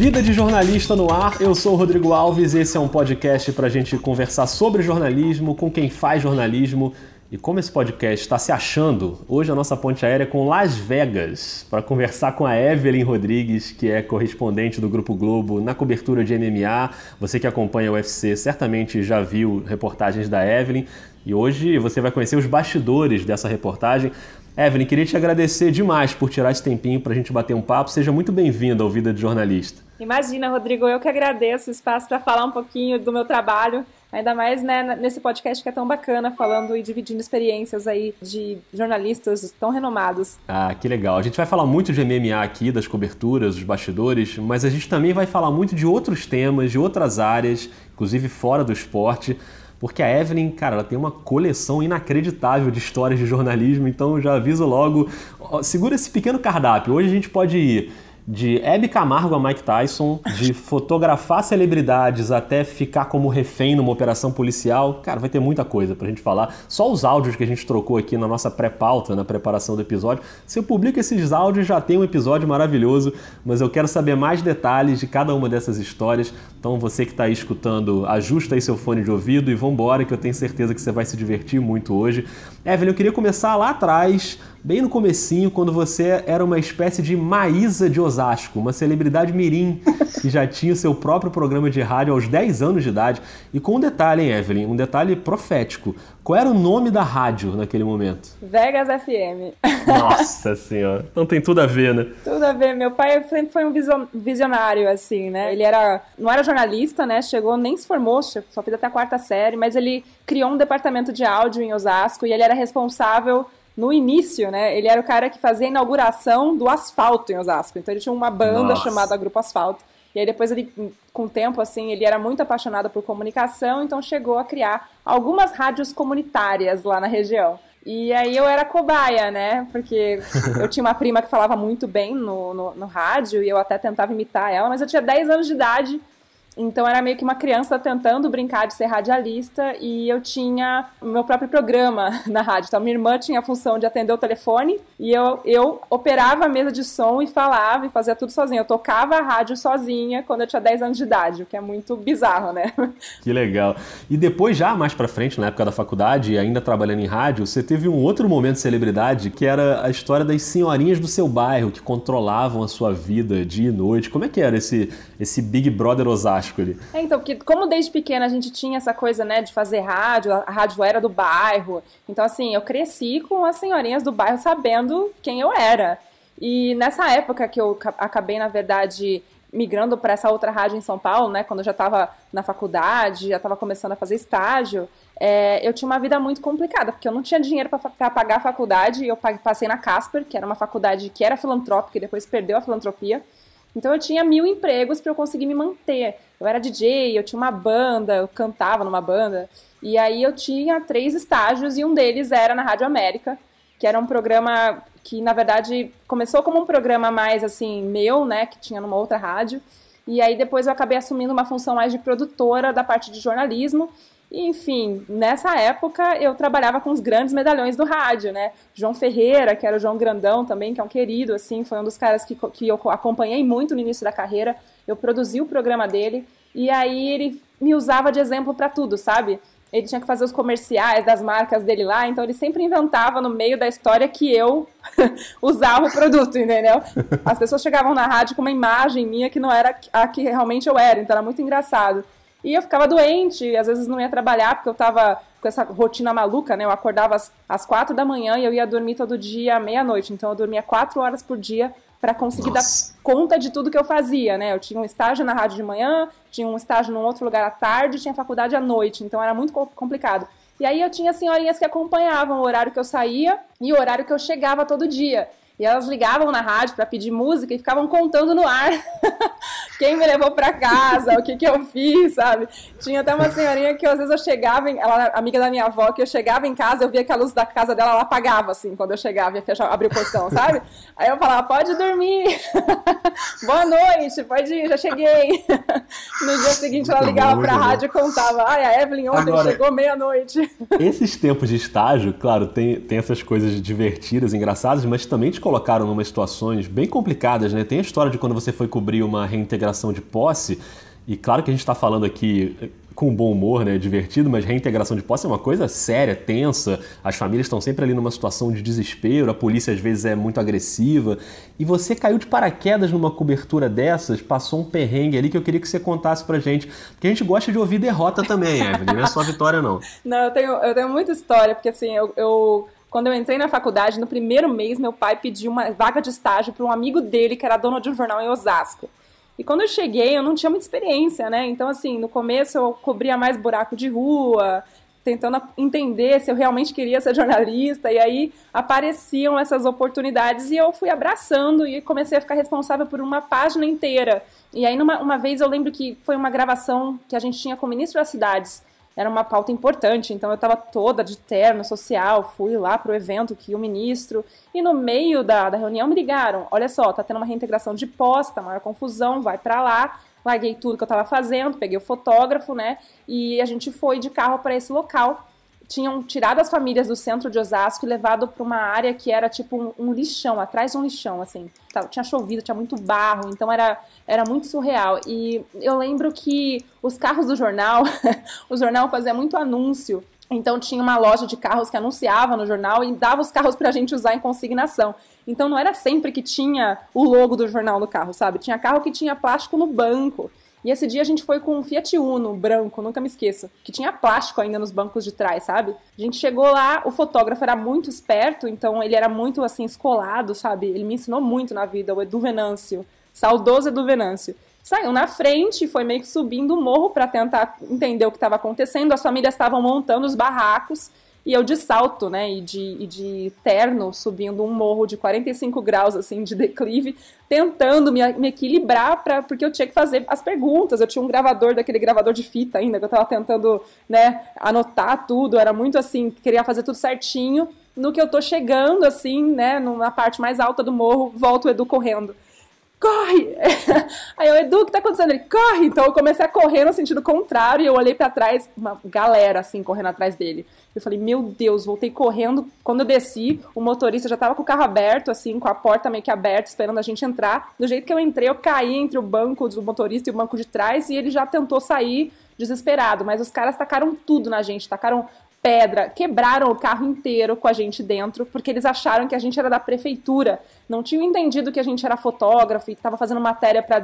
Vida de Jornalista no Ar, eu sou o Rodrigo Alves. Esse é um podcast para a gente conversar sobre jornalismo, com quem faz jornalismo e como esse podcast está se achando. Hoje a nossa ponte aérea é com Las Vegas para conversar com a Evelyn Rodrigues, que é correspondente do Grupo Globo na cobertura de MMA. Você que acompanha o UFC certamente já viu reportagens da Evelyn. E hoje você vai conhecer os bastidores dessa reportagem. Evelyn, queria te agradecer demais por tirar esse tempinho para a gente bater um papo. Seja muito bem-vinda ao Vida de Jornalista. Imagina, Rodrigo, eu que agradeço o espaço para falar um pouquinho do meu trabalho, ainda mais né, nesse podcast que é tão bacana, falando e dividindo experiências aí de jornalistas tão renomados. Ah, que legal. A gente vai falar muito de MMA aqui, das coberturas, dos bastidores, mas a gente também vai falar muito de outros temas, de outras áreas, inclusive fora do esporte. Porque a Evelyn, cara, ela tem uma coleção inacreditável de histórias de jornalismo, então já aviso logo, segura esse pequeno cardápio. Hoje a gente pode ir de Hebe Camargo a Mike Tyson, de fotografar celebridades até ficar como refém numa operação policial. Cara, vai ter muita coisa pra gente falar. Só os áudios que a gente trocou aqui na nossa pré-pauta, na preparação do episódio. Se eu publico esses áudios, já tem um episódio maravilhoso, mas eu quero saber mais detalhes de cada uma dessas histórias. Então você que está aí escutando, ajusta aí seu fone de ouvido e vambora, que eu tenho certeza que você vai se divertir muito hoje. Evelyn, eu queria começar lá atrás, bem no comecinho, quando você era uma espécie de Maísa de Osasco, uma celebridade mirim, que já tinha o seu próprio programa de rádio aos 10 anos de idade. E com um detalhe, hein, Evelyn, um detalhe profético. Qual era o nome da rádio naquele momento? Vegas FM. Nossa senhora. Então tem tudo a ver, né? Tudo a ver. Meu pai sempre foi um visionário, assim, né? Ele era, não era jornalista, né? Chegou, nem se formou, só fez até a quarta série, mas ele criou um departamento de áudio em Osasco e ele era responsável no início, né? Ele era o cara que fazia a inauguração do asfalto em Osasco. Então ele tinha uma banda Nossa. chamada Grupo Asfalto. E aí depois ele, com o tempo, assim, ele era muito apaixonado por comunicação, então chegou a criar algumas rádios comunitárias lá na região. E aí eu era cobaia, né? Porque eu tinha uma prima que falava muito bem no, no, no rádio e eu até tentava imitar ela, mas eu tinha 10 anos de idade então era meio que uma criança tentando brincar de ser radialista e eu tinha meu próprio programa na rádio. Então minha irmã tinha a função de atender o telefone e eu, eu operava a mesa de som e falava e fazia tudo sozinha. Eu tocava a rádio sozinha quando eu tinha 10 anos de idade, o que é muito bizarro, né? Que legal. E depois já mais para frente, na época da faculdade, ainda trabalhando em rádio, você teve um outro momento de celebridade que era a história das senhorinhas do seu bairro que controlavam a sua vida dia e noite. Como é que era esse esse Big Brother Osasco? Ali. É, então, porque como desde pequena a gente tinha essa coisa, né, de fazer rádio, a rádio era do bairro. Então, assim, eu cresci com as senhorinhas do bairro sabendo quem eu era. E nessa época que eu acabei, na verdade, migrando para essa outra rádio em São Paulo, né, quando eu já estava na faculdade, já estava começando a fazer estágio, é, eu tinha uma vida muito complicada, porque eu não tinha dinheiro para pagar a faculdade, e eu passei na Casper, que era uma faculdade que era filantrópica e depois perdeu a filantropia. Então eu tinha mil empregos para eu conseguir me manter. Eu era DJ, eu tinha uma banda, eu cantava numa banda. E aí eu tinha três estágios e um deles era na Rádio América, que era um programa que na verdade começou como um programa mais assim meu, né, que tinha numa outra rádio. E aí depois eu acabei assumindo uma função mais de produtora da parte de jornalismo enfim, nessa época eu trabalhava com os grandes medalhões do rádio, né? João Ferreira, que era o João Grandão também, que é um querido, assim, foi um dos caras que, que eu acompanhei muito no início da carreira. Eu produzi o programa dele e aí ele me usava de exemplo para tudo, sabe? Ele tinha que fazer os comerciais das marcas dele lá, então ele sempre inventava no meio da história que eu usava o produto, entendeu? As pessoas chegavam na rádio com uma imagem minha que não era a que realmente eu era, então era muito engraçado. E eu ficava doente, às vezes não ia trabalhar porque eu tava com essa rotina maluca, né? Eu acordava às, às quatro da manhã e eu ia dormir todo dia à meia-noite. Então eu dormia quatro horas por dia para conseguir Nossa. dar conta de tudo que eu fazia, né? Eu tinha um estágio na rádio de manhã, tinha um estágio num outro lugar à tarde, tinha faculdade à noite, então era muito complicado. E aí eu tinha senhorinhas que acompanhavam o horário que eu saía e o horário que eu chegava todo dia. E elas ligavam na rádio para pedir música e ficavam contando no ar quem me levou para casa, o que que eu fiz, sabe? Tinha até uma senhorinha que às vezes eu chegava, em, ela amiga da minha avó, que eu chegava em casa, eu via que a luz da casa dela ela apagava assim, quando eu chegava e fechava, abria o portão, sabe? Aí eu falava: "Pode dormir. Boa noite, pode ir, já cheguei". No dia seguinte ela ligava para a rádio e contava: "Ai, a Evelyn ontem Agora, chegou meia-noite". Esses tempos de estágio, claro, tem tem essas coisas divertidas, engraçadas, mas também te colocaram numa situações bem complicadas, né? Tem a história de quando você foi cobrir uma reintegração de posse, e claro que a gente está falando aqui com bom humor, né, divertido, mas reintegração de posse é uma coisa séria, tensa. As famílias estão sempre ali numa situação de desespero, a polícia às vezes é muito agressiva. E você caiu de paraquedas numa cobertura dessas, passou um perrengue ali que eu queria que você contasse pra gente. Porque a gente gosta de ouvir derrota também, Evelyn, não é só vitória não. Não, eu tenho, eu tenho muita história, porque assim, eu, eu quando eu entrei na faculdade, no primeiro mês, meu pai pediu uma vaga de estágio para um amigo dele que era dono de um jornal em Osasco. E quando eu cheguei, eu não tinha muita experiência, né? Então, assim, no começo eu cobria mais buraco de rua, tentando entender se eu realmente queria ser jornalista, e aí apareciam essas oportunidades e eu fui abraçando e comecei a ficar responsável por uma página inteira. E aí, numa, uma vez, eu lembro que foi uma gravação que a gente tinha com o ministro das cidades era uma pauta importante, então eu estava toda de terno social, fui lá para o evento que o ministro, e no meio da, da reunião me ligaram, olha só, tá tendo uma reintegração de posta, maior confusão, vai para lá, larguei tudo que eu estava fazendo, peguei o fotógrafo, né, e a gente foi de carro para esse local, tinham tirado as famílias do centro de Osasco e levado para uma área que era tipo um, um, lixão, atrás de um lixão, assim. Tinha chovido, tinha muito barro, então era, era muito surreal. E eu lembro que os carros do jornal, o jornal fazia muito anúncio. Então tinha uma loja de carros que anunciava no jornal e dava os carros para a gente usar em consignação. Então não era sempre que tinha o logo do jornal no carro, sabe? Tinha carro que tinha plástico no banco. E esse dia a gente foi com um Fiat Uno branco, nunca me esqueço, que tinha plástico ainda nos bancos de trás, sabe? A gente chegou lá, o fotógrafo era muito esperto, então ele era muito assim escolado, sabe? Ele me ensinou muito na vida, o Edu Venâncio, saudoso Edu Venâncio. Saiu na frente, foi meio que subindo o morro para tentar entender o que estava acontecendo. As famílias estavam montando os barracos e eu de salto, né, e de, e de terno, subindo um morro de 45 graus, assim, de declive, tentando me, me equilibrar, pra, porque eu tinha que fazer as perguntas. Eu tinha um gravador, daquele gravador de fita ainda, que eu tava tentando, né, anotar tudo. Era muito assim, queria fazer tudo certinho. No que eu tô chegando, assim, né, na parte mais alta do morro, volto o Edu correndo corre! Aí eu, Edu, o que tá acontecendo? Ele, corre! Então eu comecei a correr no sentido contrário e eu olhei para trás, uma galera assim correndo atrás dele. Eu falei, meu Deus, voltei correndo. Quando eu desci, o motorista já tava com o carro aberto, assim, com a porta meio que aberta, esperando a gente entrar. Do jeito que eu entrei, eu caí entre o banco do motorista e o banco de trás e ele já tentou sair desesperado, mas os caras tacaram tudo na gente, tacaram pedra, quebraram o carro inteiro com a gente dentro, porque eles acharam que a gente era da prefeitura. Não tinham entendido que a gente era fotógrafo e que estava fazendo matéria para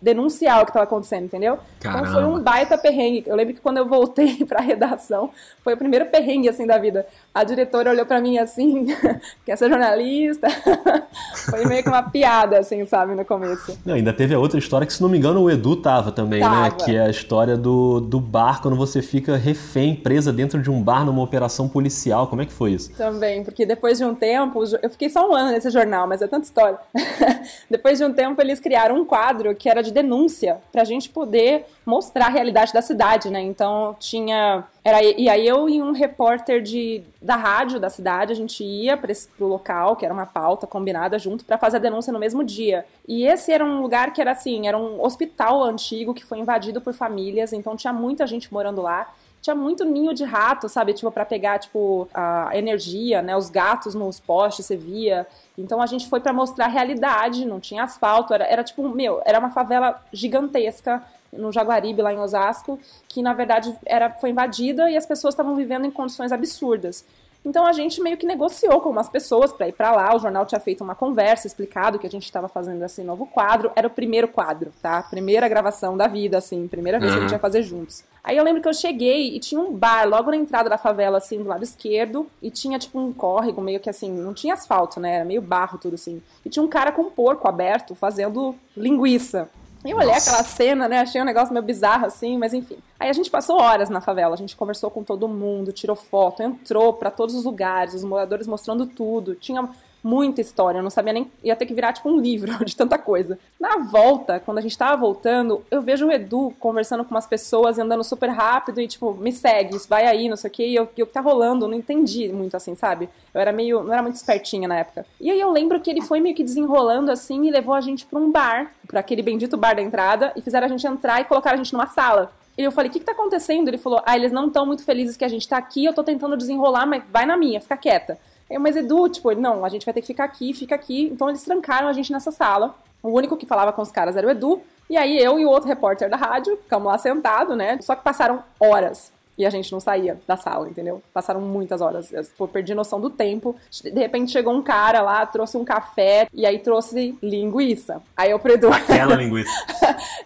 denunciar o que estava acontecendo, entendeu? Caramba. Então foi um baita perrengue. Eu lembro que quando eu voltei para a redação, foi o primeiro perrengue assim da vida. A diretora olhou para mim assim, quer ser jornalista? foi meio que uma piada assim, sabe, no começo. Não, ainda teve a outra história que, se não me engano, o Edu tava também, né? tava. né? Que é a história do, do bar quando você fica refém, presa dentro de um bar numa operação policial. Como é que foi isso? Também, porque depois de um tempo, eu fiquei só um ano nesse jornal, mas é tanta história. depois de um tempo, eles criaram um quadro que era de denúncia, pra gente poder mostrar a realidade da cidade, né? Então tinha. Era, e aí eu e um repórter de, da rádio da cidade, a gente ia para o local, que era uma pauta combinada junto, para fazer a denúncia no mesmo dia. E esse era um lugar que era assim, era um hospital antigo que foi invadido por famílias, então tinha muita gente morando lá tinha muito ninho de rato, sabe? Tipo, para pegar, tipo, a energia, né? Os gatos nos postes, você via. Então a gente foi para mostrar a realidade, não tinha asfalto, era, era tipo, meu, era uma favela gigantesca no Jaguaribe, lá em Osasco, que na verdade era, foi invadida e as pessoas estavam vivendo em condições absurdas. Então a gente meio que negociou com umas pessoas para ir para lá. O jornal tinha feito uma conversa, explicado que a gente estava fazendo esse novo quadro. Era o primeiro quadro, tá? Primeira gravação da vida, assim, primeira vez uhum. que a gente ia fazer juntos. Aí eu lembro que eu cheguei e tinha um bar logo na entrada da favela, assim, do lado esquerdo, e tinha tipo um córrego meio que assim, não tinha asfalto, né? Era meio barro tudo assim. E tinha um cara com um porco aberto fazendo linguiça. Eu olhei Nossa. aquela cena, né? Achei um negócio meio bizarro assim, mas enfim. Aí a gente passou horas na favela, a gente conversou com todo mundo, tirou foto, entrou para todos os lugares, os moradores mostrando tudo. Tinha muita história, eu não sabia nem. ia ter que virar tipo um livro de tanta coisa. Na volta, quando a gente tava voltando, eu vejo o Edu conversando com umas pessoas e andando super rápido e tipo, me segue, vai aí, não sei o que, e o que tá rolando, eu não entendi muito assim, sabe? Eu era meio. não era muito espertinha na época. E aí eu lembro que ele foi meio que desenrolando assim e levou a gente pra um bar, pra aquele bendito bar da entrada, e fizeram a gente entrar e colocar a gente numa sala. E eu falei, o que, que tá acontecendo? Ele falou, ah, eles não estão muito felizes que a gente tá aqui, eu tô tentando desenrolar, mas vai na minha, fica quieta. Eu, mas Edu, tipo, ele, não, a gente vai ter que ficar aqui, fica aqui. Então eles trancaram a gente nessa sala. O único que falava com os caras era o Edu. E aí eu e o outro repórter da rádio ficamos lá sentados, né? Só que passaram horas e a gente não saía da sala, entendeu? Passaram muitas horas. Eu pô, perdi noção do tempo. De repente chegou um cara lá, trouxe um café e aí trouxe linguiça. Aí eu pro Edu. Aquela linguiça.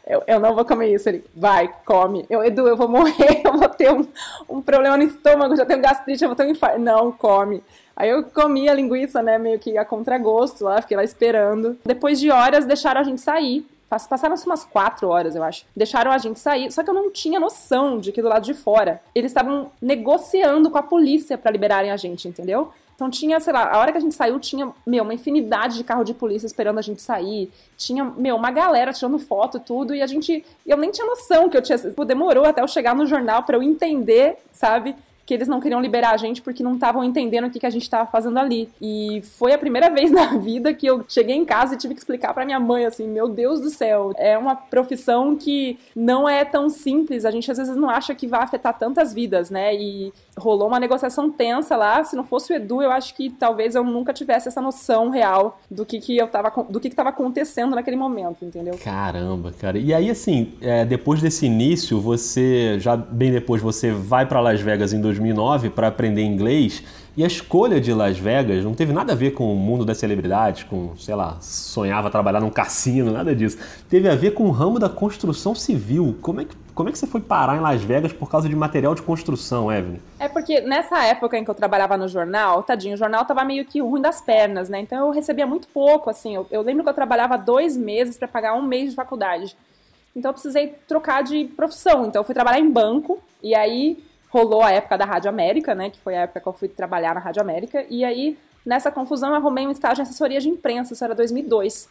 eu, eu não vou comer isso. Ele, vai, come. Eu, Edu, eu vou morrer, eu vou ter um, um problema no estômago, já tenho gastrite, eu vou ter um infarto. Não, come. Aí eu comi a linguiça, né, meio que a contragosto lá, fiquei lá esperando. Depois de horas, deixaram a gente sair. Passaram-se umas quatro horas, eu acho. Deixaram a gente sair. Só que eu não tinha noção de que do lado de fora eles estavam negociando com a polícia para liberarem a gente, entendeu? Então tinha, sei lá, a hora que a gente saiu tinha, meu, uma infinidade de carro de polícia esperando a gente sair. Tinha, meu, uma galera tirando foto tudo. E a gente, eu nem tinha noção que eu tinha. Demorou até eu chegar no jornal para eu entender, sabe? Que eles não queriam liberar a gente porque não estavam entendendo o que, que a gente estava fazendo ali. E foi a primeira vez na vida que eu cheguei em casa e tive que explicar para minha mãe assim, meu Deus do céu, é uma profissão que não é tão simples, a gente às vezes não acha que vai afetar tantas vidas, né? E rolou uma negociação tensa lá, se não fosse o Edu, eu acho que talvez eu nunca tivesse essa noção real do que que eu tava do que que acontecendo naquele momento, entendeu? Caramba, cara. E aí assim, é, depois desse início, você já bem depois você vai para Las Vegas em 2009 para aprender inglês. E a escolha de Las Vegas não teve nada a ver com o mundo das celebridades, com, sei lá, sonhava trabalhar num cassino, nada disso. Teve a ver com o ramo da construção civil. Como é que, como é que você foi parar em Las Vegas por causa de material de construção, Evelyn? É porque nessa época em que eu trabalhava no jornal, tadinho, o jornal tava meio que ruim das pernas, né? Então eu recebia muito pouco, assim. Eu, eu lembro que eu trabalhava dois meses para pagar um mês de faculdade. Então eu precisei trocar de profissão. Então eu fui trabalhar em banco e aí rolou a época da Rádio América, né? Que foi a época que eu fui trabalhar na Rádio América. E aí, nessa confusão, eu arrumei um estágio em assessoria de imprensa, isso era 2002.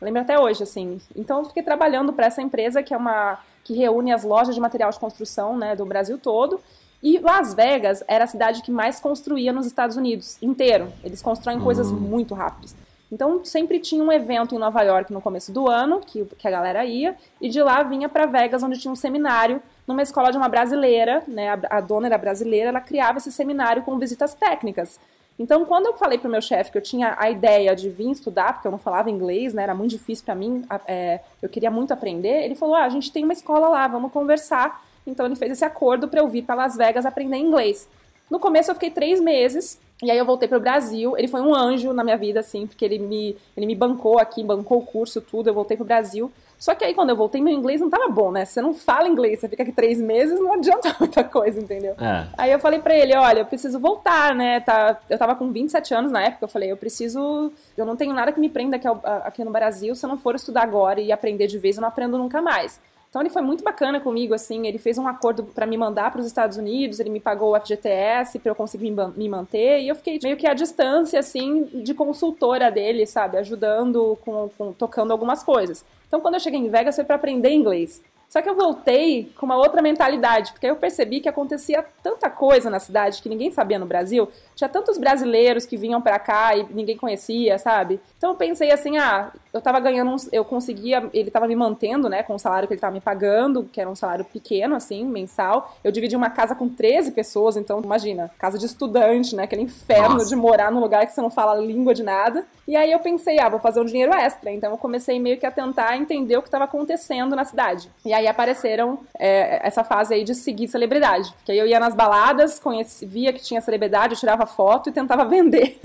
Eu lembro até hoje, assim. Então, eu fiquei trabalhando para essa empresa que é uma que reúne as lojas de material de construção, né, do Brasil todo. E Las Vegas era a cidade que mais construía nos Estados Unidos inteiro. Eles constroem uhum. coisas muito rápidas. Então, sempre tinha um evento em Nova York no começo do ano, que, que a galera ia, e de lá vinha para Vegas, onde tinha um seminário numa escola de uma brasileira, né? A, a dona era brasileira, ela criava esse seminário com visitas técnicas. Então, quando eu falei pro meu chefe que eu tinha a ideia de vir estudar, porque eu não falava inglês, né? Era muito difícil para mim, é, eu queria muito aprender, ele falou: ah, a gente tem uma escola lá, vamos conversar. Então, ele fez esse acordo para eu vir para Las Vegas aprender inglês. No começo, eu fiquei três meses e aí eu voltei pro Brasil. Ele foi um anjo na minha vida, assim, porque ele me, ele me bancou aqui, bancou o curso, tudo. Eu voltei pro Brasil. Só que aí quando eu voltei, meu inglês não tava bom, né? Você não fala inglês, você fica aqui três meses, não adianta muita coisa, entendeu? É. Aí eu falei pra ele, olha, eu preciso voltar, né? Tá, eu tava com 27 anos na época, eu falei, eu preciso. Eu não tenho nada que me prenda aqui, aqui no Brasil. Se eu não for estudar agora e aprender de vez, eu não aprendo nunca mais. Então ele foi muito bacana comigo, assim, ele fez um acordo para me mandar para os Estados Unidos, ele me pagou o FGTS para eu conseguir me manter, e eu fiquei meio que à distância, assim, de consultora dele, sabe, ajudando, com, com tocando algumas coisas. Então quando eu cheguei em Vegas foi para aprender inglês. Só que eu voltei com uma outra mentalidade, porque eu percebi que acontecia tanta coisa na cidade que ninguém sabia no Brasil. Tinha tantos brasileiros que vinham para cá e ninguém conhecia, sabe? Então eu pensei assim, ah, eu tava ganhando, uns, eu conseguia, ele tava me mantendo, né, com o salário que ele tava me pagando, que era um salário pequeno, assim, mensal. Eu dividi uma casa com 13 pessoas, então imagina, casa de estudante, né, aquele inferno Nossa. de morar num lugar que você não fala língua de nada. E aí eu pensei, ah, vou fazer um dinheiro extra. Então eu comecei meio que a tentar entender o que estava acontecendo na cidade. E aí apareceram é, essa fase aí de seguir celebridade. Porque aí eu ia nas baladas, conhecia, via que tinha celebridade, eu tirava foto e tentava vender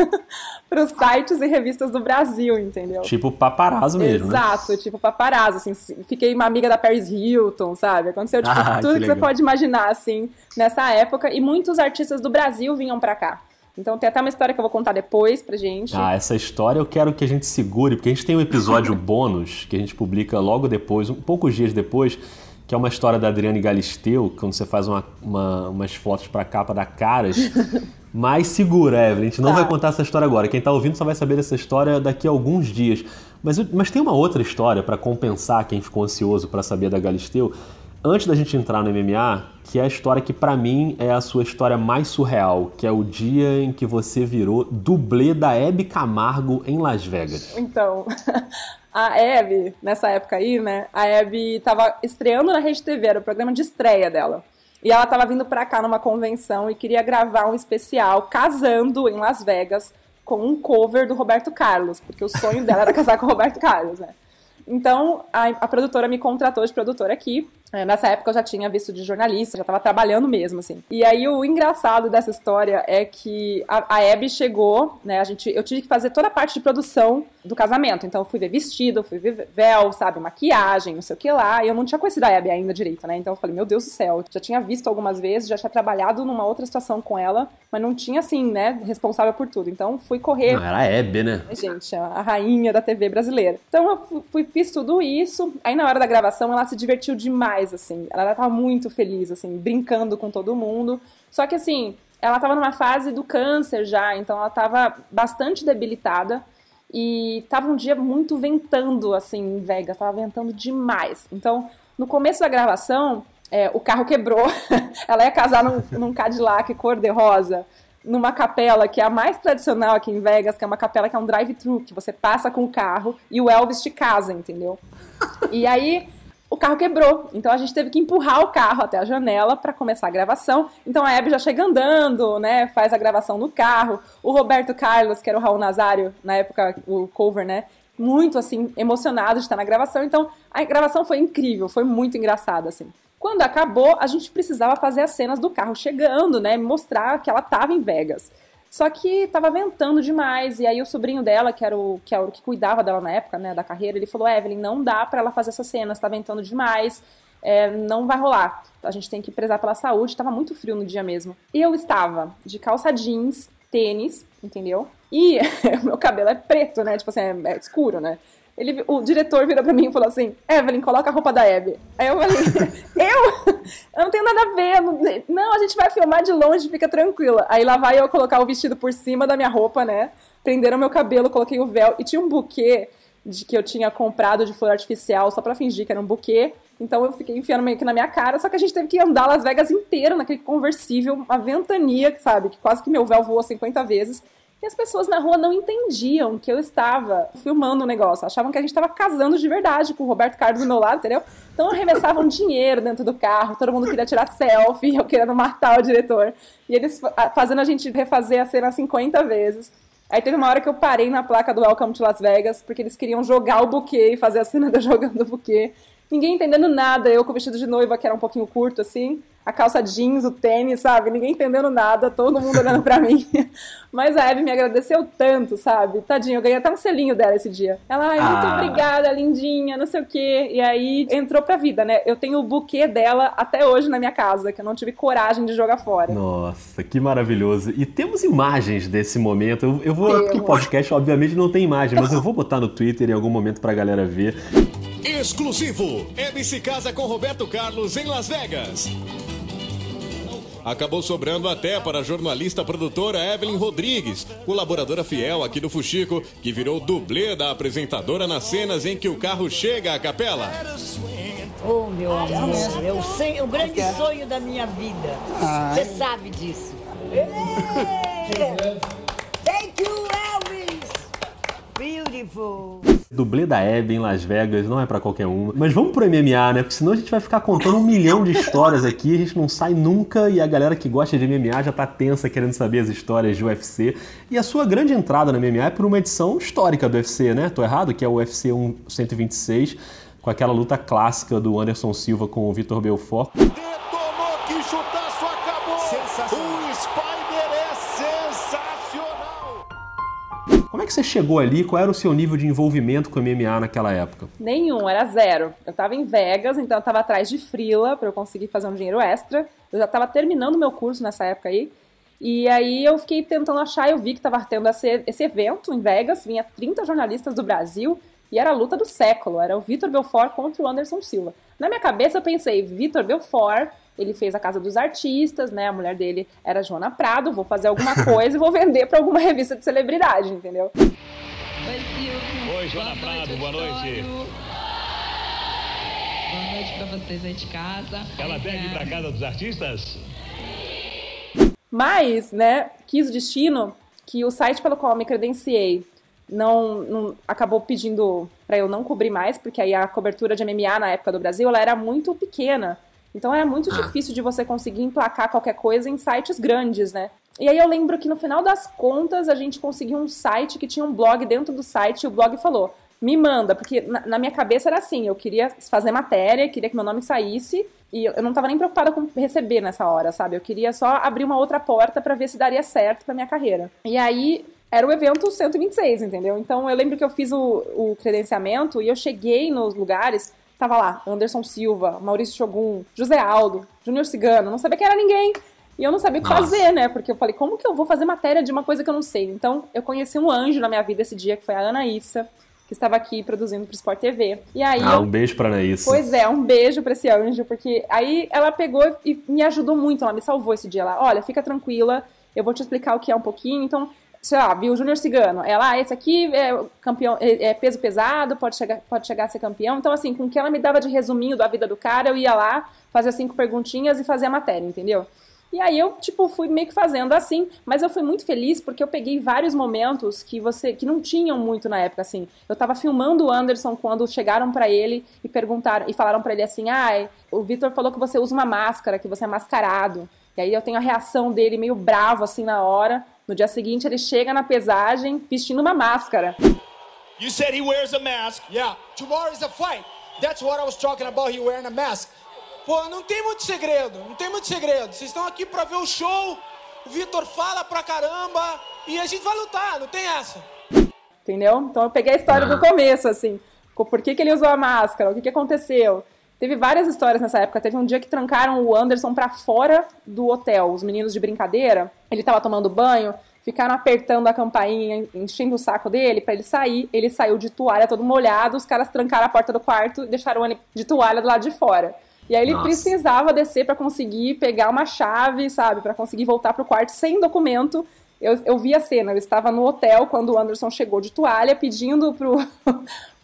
para os sites e revistas do Brasil, entendeu? Tipo paparazzo mesmo, né? Exato, né? tipo paparazzo, assim, fiquei uma amiga da Paris Hilton, sabe? Aconteceu tipo, ah, tudo que, que você pode imaginar, assim, nessa época, e muitos artistas do Brasil vinham para cá. Então tem até uma história que eu vou contar depois pra gente. Ah, essa história eu quero que a gente segure, porque a gente tem um episódio bônus que a gente publica logo depois, um, poucos dias depois, que é uma história da Adriane Galisteu, quando você faz uma, uma, umas fotos pra capa da Caras. Mas segura, Evelyn, a gente não tá. vai contar essa história agora. Quem tá ouvindo só vai saber dessa história daqui a alguns dias. Mas, mas tem uma outra história para compensar quem ficou ansioso para saber da Galisteu antes da gente entrar no MMA, que é a história que para mim é a sua história mais surreal, que é o dia em que você virou dublê da Hebe Camargo em Las Vegas. Então, a Hebe, nessa época aí, né, a Hebe tava estreando na Rede TV, era o programa de estreia dela. E ela tava vindo pra cá numa convenção e queria gravar um especial casando em Las Vegas com um cover do Roberto Carlos, porque o sonho dela era casar com o Roberto Carlos, né? Então, a, a produtora me contratou de produtora aqui. É, nessa época eu já tinha visto de jornalista, já estava trabalhando mesmo, assim. E aí o engraçado dessa história é que a, a Abby chegou, né? A gente, eu tive que fazer toda a parte de produção do casamento. Então eu fui ver vestido, fui ver véu, sabe, maquiagem, não sei o que lá. E eu não tinha conhecido a Abby ainda direito, né? Então eu falei, meu Deus do céu, já tinha visto algumas vezes, já tinha trabalhado numa outra situação com ela, mas não tinha assim, né, responsável por tudo. Então fui correr. Não, era a Abby, né? Gente, a rainha da TV brasileira. Então eu fui, fiz tudo isso. Aí na hora da gravação ela se divertiu demais, assim. Ela tava muito feliz, assim, brincando com todo mundo. Só que assim, ela tava numa fase do câncer já, então ela tava bastante debilitada. E tava um dia muito ventando, assim, em Vegas, tava ventando demais. Então, no começo da gravação, é, o carro quebrou. ela ia casar num, num Cadillac cor-de-rosa numa capela que é a mais tradicional aqui em Vegas, que é uma capela que é um drive-thru, que você passa com o carro e o Elvis te casa, entendeu? E aí o carro quebrou, então a gente teve que empurrar o carro até a janela para começar a gravação. Então a Abby já chega andando, né, faz a gravação no carro. O Roberto Carlos, que era o Raul Nazário, na época o cover, né, muito assim emocionado de estar na gravação. Então a gravação foi incrível, foi muito engraçada assim. Quando acabou, a gente precisava fazer as cenas do carro chegando, né? Mostrar que ela estava em Vegas. Só que estava ventando demais, e aí o sobrinho dela, que era o que, era o que cuidava dela na época, né, da carreira, ele falou: Evelyn, não dá para ela fazer essas cenas, está ventando demais, é, não vai rolar. A gente tem que prezar pela saúde, estava muito frio no dia mesmo. Eu estava de calça jeans, tênis, entendeu? E meu cabelo é preto, né? Tipo assim, é, é escuro, né? Ele, o diretor virou pra mim e falou assim: Evelyn, coloca a roupa da Abby. Aí eu falei: Eu? Eu não tenho nada a ver. Não, não, a gente vai filmar de longe, fica tranquila. Aí lá vai eu colocar o vestido por cima da minha roupa, né? Prenderam meu cabelo, coloquei o véu. E tinha um buquê de que eu tinha comprado de flor artificial só para fingir que era um buquê. Então eu fiquei enfiando meio que na minha cara, só que a gente teve que andar Las Vegas inteiro naquele conversível, uma ventania, sabe? Que quase que meu véu voou 50 vezes. E as pessoas na rua não entendiam que eu estava filmando o negócio, achavam que a gente estava casando de verdade com o Roberto Carlos do meu lado, entendeu? Então arremessavam dinheiro dentro do carro, todo mundo queria tirar selfie, eu querendo matar o diretor. E eles fazendo a gente refazer a cena 50 vezes. Aí teve uma hora que eu parei na placa do Welcome to Las Vegas, porque eles queriam jogar o buquê e fazer a cena de jogando o buquê. Ninguém entendendo nada, eu com o vestido de noiva, que era um pouquinho curto, assim a calça jeans, o tênis, sabe? Ninguém entendendo nada, todo mundo olhando pra mim. Mas a Abby me agradeceu tanto, sabe? Tadinho, eu ganhei até um selinho dela esse dia. Ela, ai, muito ah. obrigada, lindinha, não sei o quê. E aí entrou pra vida, né? Eu tenho o buquê dela até hoje na minha casa, que eu não tive coragem de jogar fora. Nossa, que maravilhoso. E temos imagens desse momento. Eu, eu vou. Temos. Porque podcast, obviamente, não tem imagem, mas eu vou botar no Twitter em algum momento pra galera ver. Exclusivo! Se casa com Roberto Carlos em Las Vegas acabou sobrando até para a jornalista produtora Evelyn Rodrigues, colaboradora fiel aqui do Fuxico, que virou dublê da apresentadora nas cenas em que o carro chega à capela. Oh, meu amor, é o, sonho, o grande sonho da minha vida. Você sabe disso. Thank you! Beautiful! Dublê da Hebe em Las Vegas não é para qualquer um. Mas vamos pro MMA, né? Porque senão a gente vai ficar contando um milhão de histórias aqui, a gente não sai nunca e a galera que gosta de MMA já tá tensa querendo saber as histórias de UFC. E a sua grande entrada no MMA é por uma edição histórica do UFC, né? Tô errado? Que é o UFC 126, com aquela luta clássica do Anderson Silva com o Vitor Belfort. Como é que você chegou ali? Qual era o seu nível de envolvimento com MMA naquela época? Nenhum, era zero. Eu estava em Vegas, então eu estava atrás de frila para eu conseguir fazer um dinheiro extra. Eu já estava terminando meu curso nessa época aí. E aí eu fiquei tentando achar, eu vi que estava tendo esse, esse evento em Vegas, vinha 30 jornalistas do Brasil, e era a luta do século, era o Vitor Belfort contra o Anderson Silva. Na minha cabeça eu pensei, Vitor Belfort ele fez a Casa dos Artistas, né? A mulher dele era Joana Prado, vou fazer alguma coisa e vou vender para alguma revista de celebridade, entendeu? Oi, Joana Prado, boa noite. Boa noite para vocês aí de casa. Ela deve ir para Casa dos Artistas? Mas, né, quis o destino que o site pelo qual eu me credenciei não, não acabou pedindo para eu não cobrir mais, porque aí a cobertura de MMA na época do Brasil ela era muito pequena. Então era muito ah. difícil de você conseguir emplacar qualquer coisa em sites grandes, né? E aí eu lembro que no final das contas a gente conseguiu um site que tinha um blog dentro do site e o blog falou: me manda, porque na, na minha cabeça era assim, eu queria fazer matéria, queria que meu nome saísse e eu não tava nem preocupada com receber nessa hora, sabe? Eu queria só abrir uma outra porta para ver se daria certo pra minha carreira. E aí era o evento 126, entendeu? Então eu lembro que eu fiz o, o credenciamento e eu cheguei nos lugares, tava lá Anderson Silva, Maurício Shogun, José Aldo, Júnior Cigano, não sabia quem era ninguém. E eu não sabia o que fazer, né? Porque eu falei, como que eu vou fazer matéria de uma coisa que eu não sei? Então, eu conheci um anjo na minha vida esse dia, que foi a Ana Issa, que estava aqui produzindo pro Sport TV. E aí ah, eu... um beijo pra Anaísa. Pois é, um beijo pra esse anjo, porque aí ela pegou e me ajudou muito, ela me salvou esse dia lá. Olha, fica tranquila, eu vou te explicar o que é um pouquinho. Então, sei lá, viu o Júnior Cigano. Ela, ah, esse aqui é campeão, é, é, peso pesado, pode chegar, pode chegar a ser campeão. Então, assim, com o que ela me dava de resuminho da vida do cara, eu ia lá, fazia cinco perguntinhas e fazia a matéria, entendeu? E aí eu, tipo, fui meio que fazendo assim, mas eu fui muito feliz porque eu peguei vários momentos que você que não tinham muito na época assim. Eu tava filmando o Anderson quando chegaram para ele e perguntaram e falaram para ele assim: "Ah, o Vitor falou que você usa uma máscara, que você é mascarado". E aí eu tenho a reação dele meio bravo assim na hora. No dia seguinte ele chega na pesagem vestindo uma máscara. You said he wears a mask. Yeah. Tomorrow is a fight. That's what I was talking about, he wearing a mask. Pô, não tem muito segredo, não tem muito segredo. Vocês estão aqui para ver o show, o Vitor fala pra caramba e a gente vai lutar, não tem essa. Entendeu? Então eu peguei a história do começo, assim. Por que, que ele usou a máscara? O que, que aconteceu? Teve várias histórias nessa época. Teve um dia que trancaram o Anderson para fora do hotel, os meninos de brincadeira. Ele tava tomando banho, ficaram apertando a campainha, enchendo o saco dele para ele sair. Ele saiu de toalha todo molhado, os caras trancaram a porta do quarto e deixaram ele de toalha do lado de fora. E aí ele Nossa. precisava descer para conseguir pegar uma chave, sabe, para conseguir voltar pro quarto sem documento. Eu, eu vi a cena, eu estava no hotel quando o Anderson chegou de toalha pedindo pro,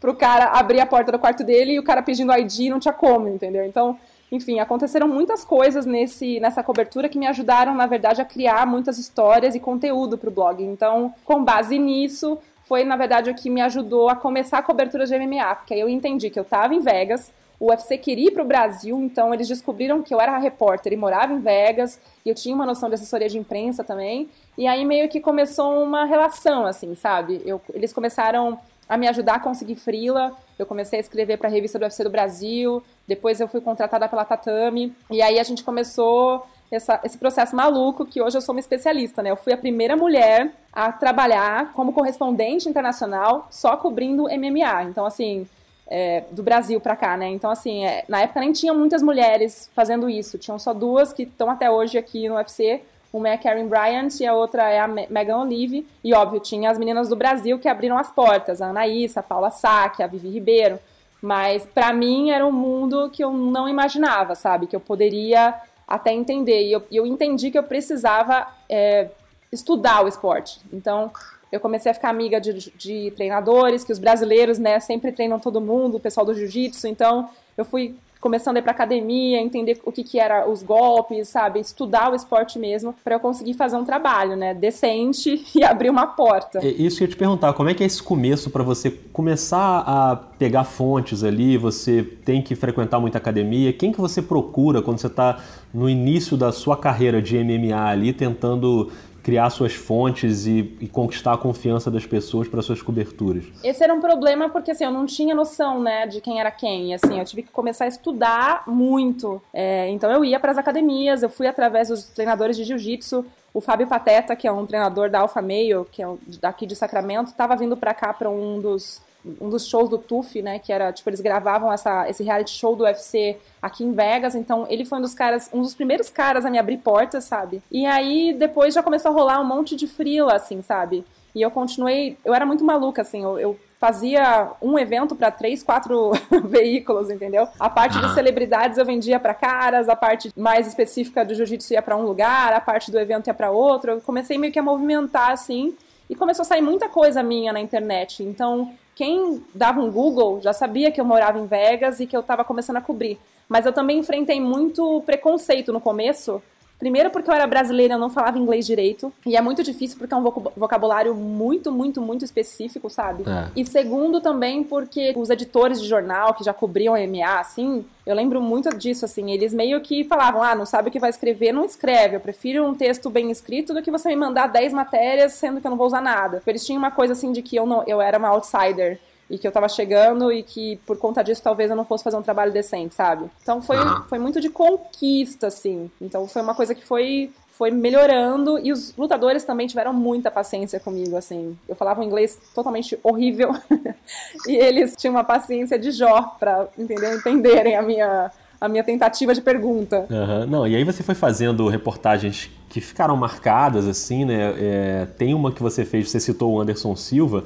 pro cara abrir a porta do quarto dele e o cara pedindo ID não tinha como, entendeu? Então, enfim, aconteceram muitas coisas nesse, nessa cobertura que me ajudaram, na verdade, a criar muitas histórias e conteúdo pro blog. Então, com base nisso, foi, na verdade, o que me ajudou a começar a cobertura de MMA, porque aí eu entendi que eu estava em Vegas, o UFC queria ir para o Brasil, então eles descobriram que eu era repórter e morava em Vegas, e eu tinha uma noção de assessoria de imprensa também, e aí meio que começou uma relação, assim, sabe? Eu, eles começaram a me ajudar a conseguir frila, eu comecei a escrever para a revista do UFC do Brasil, depois eu fui contratada pela Tatame, e aí a gente começou essa, esse processo maluco que hoje eu sou uma especialista, né? Eu fui a primeira mulher a trabalhar como correspondente internacional só cobrindo MMA. Então, assim, é, do Brasil para cá, né? Então, assim, é, na época nem tinha muitas mulheres fazendo isso. Tinham só duas que estão até hoje aqui no UFC. Uma é a Karen Bryant e a outra é a Megan Olive. E, óbvio, tinha as meninas do Brasil que abriram as portas. A Anaísa, a Paula Sack, a Vivi Ribeiro. Mas, para mim, era um mundo que eu não imaginava, sabe? Que eu poderia até entender. E eu, eu entendi que eu precisava é, estudar o esporte. Então, eu comecei a ficar amiga de, de treinadores, que os brasileiros, né, sempre treinam todo mundo, o pessoal do jiu-jitsu, então eu fui começando a ir pra academia, entender o que que era os golpes, sabe, estudar o esporte mesmo, para eu conseguir fazer um trabalho, né, decente e abrir uma porta. Isso que eu ia te perguntar, como é que é esse começo para você começar a pegar fontes ali, você tem que frequentar muita academia, quem que você procura quando você está no início da sua carreira de MMA ali, tentando criar suas fontes e, e, conquistar a confiança das pessoas para suas coberturas. Esse era um problema porque assim eu não tinha noção né de quem era quem. Assim eu tive que começar a estudar muito. É, então eu ia para as academias, eu fui através dos treinadores de jiu-jitsu. O Fábio Pateta, que é um treinador da Alpha Male, que é daqui de Sacramento, estava vindo para cá para um dos um dos shows do TUF, né, que era, tipo, eles gravavam essa, esse reality show do UFC aqui em Vegas, então ele foi um dos caras, um dos primeiros caras a me abrir portas, sabe? E aí depois já começou a rolar um monte de frila, assim, sabe? E eu continuei, eu era muito maluca, assim, eu, eu fazia um evento para três, quatro veículos, entendeu? A parte de celebridades eu vendia para caras, a parte mais específica do jiu-jitsu ia para um lugar, a parte do evento ia para outro. Eu comecei meio que a movimentar assim, e começou a sair muita coisa minha na internet. Então, quem dava um Google já sabia que eu morava em Vegas e que eu estava começando a cobrir. Mas eu também enfrentei muito preconceito no começo, Primeiro porque eu era brasileira, eu não falava inglês direito. E é muito difícil porque é um vocabulário muito, muito, muito específico, sabe? É. E segundo também porque os editores de jornal que já cobriam MA, assim, eu lembro muito disso, assim, eles meio que falavam, ah, não sabe o que vai escrever, não escreve. Eu prefiro um texto bem escrito do que você me mandar 10 matérias, sendo que eu não vou usar nada. Eles tinham uma coisa assim de que eu não, eu era uma outsider e que eu tava chegando e que por conta disso talvez eu não fosse fazer um trabalho decente, sabe? Então foi, foi muito de conquista, assim. Então foi uma coisa que foi foi melhorando e os lutadores também tiveram muita paciência comigo, assim. Eu falava um inglês totalmente horrível e eles tinham uma paciência de Jó para entender, entenderem a minha a minha tentativa de pergunta. Uhum. Não, e aí você foi fazendo reportagens que ficaram marcadas, assim, né? É, tem uma que você fez, você citou o Anderson Silva,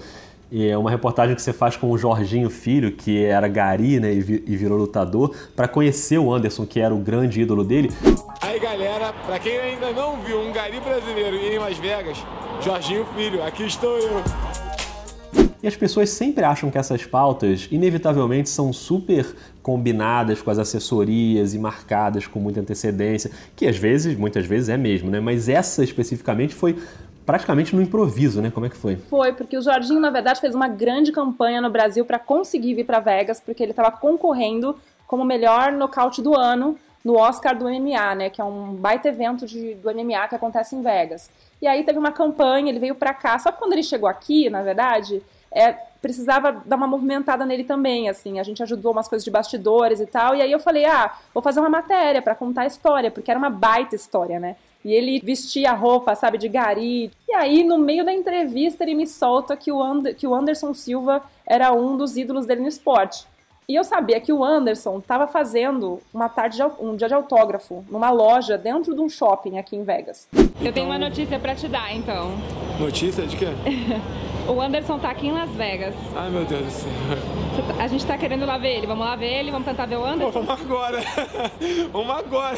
e é uma reportagem que você faz com o Jorginho Filho, que era gari né, e, virou lutador, para conhecer o Anderson, que era o grande ídolo dele. Aí galera, para quem ainda não viu um gari brasileiro em Las Vegas, Jorginho Filho, aqui estou eu. E as pessoas sempre acham que essas pautas, inevitavelmente, são super combinadas com as assessorias e marcadas com muita antecedência, que às vezes, muitas vezes é mesmo, né? Mas essa especificamente foi praticamente no improviso, né? Como é que foi? Foi, porque o Jorginho, na verdade, fez uma grande campanha no Brasil para conseguir vir para Vegas, porque ele estava concorrendo como melhor nocaute do ano no Oscar do MMA, né? Que é um baita evento de, do MMA que acontece em Vegas. E aí teve uma campanha, ele veio para cá. Só que quando ele chegou aqui, na verdade, é, precisava dar uma movimentada nele também, assim. A gente ajudou umas coisas de bastidores e tal. E aí eu falei, ah, vou fazer uma matéria para contar a história, porque era uma baita história, né? E ele vestia a roupa, sabe, de gari. E aí, no meio da entrevista, ele me solta que o, And que o Anderson Silva era um dos ídolos dele no esporte. E eu sabia que o Anderson estava fazendo uma tarde, de, um dia de autógrafo numa loja dentro de um shopping aqui em Vegas. Eu tenho uma notícia para te dar, então. Notícia de quê? O Anderson tá aqui em Las Vegas. Ai, meu Deus do céu. Tá, a gente tá querendo lá ver ele. Vamos lá ver ele? Vamos tentar ver o Anderson? Pô, vamos agora. vamos agora.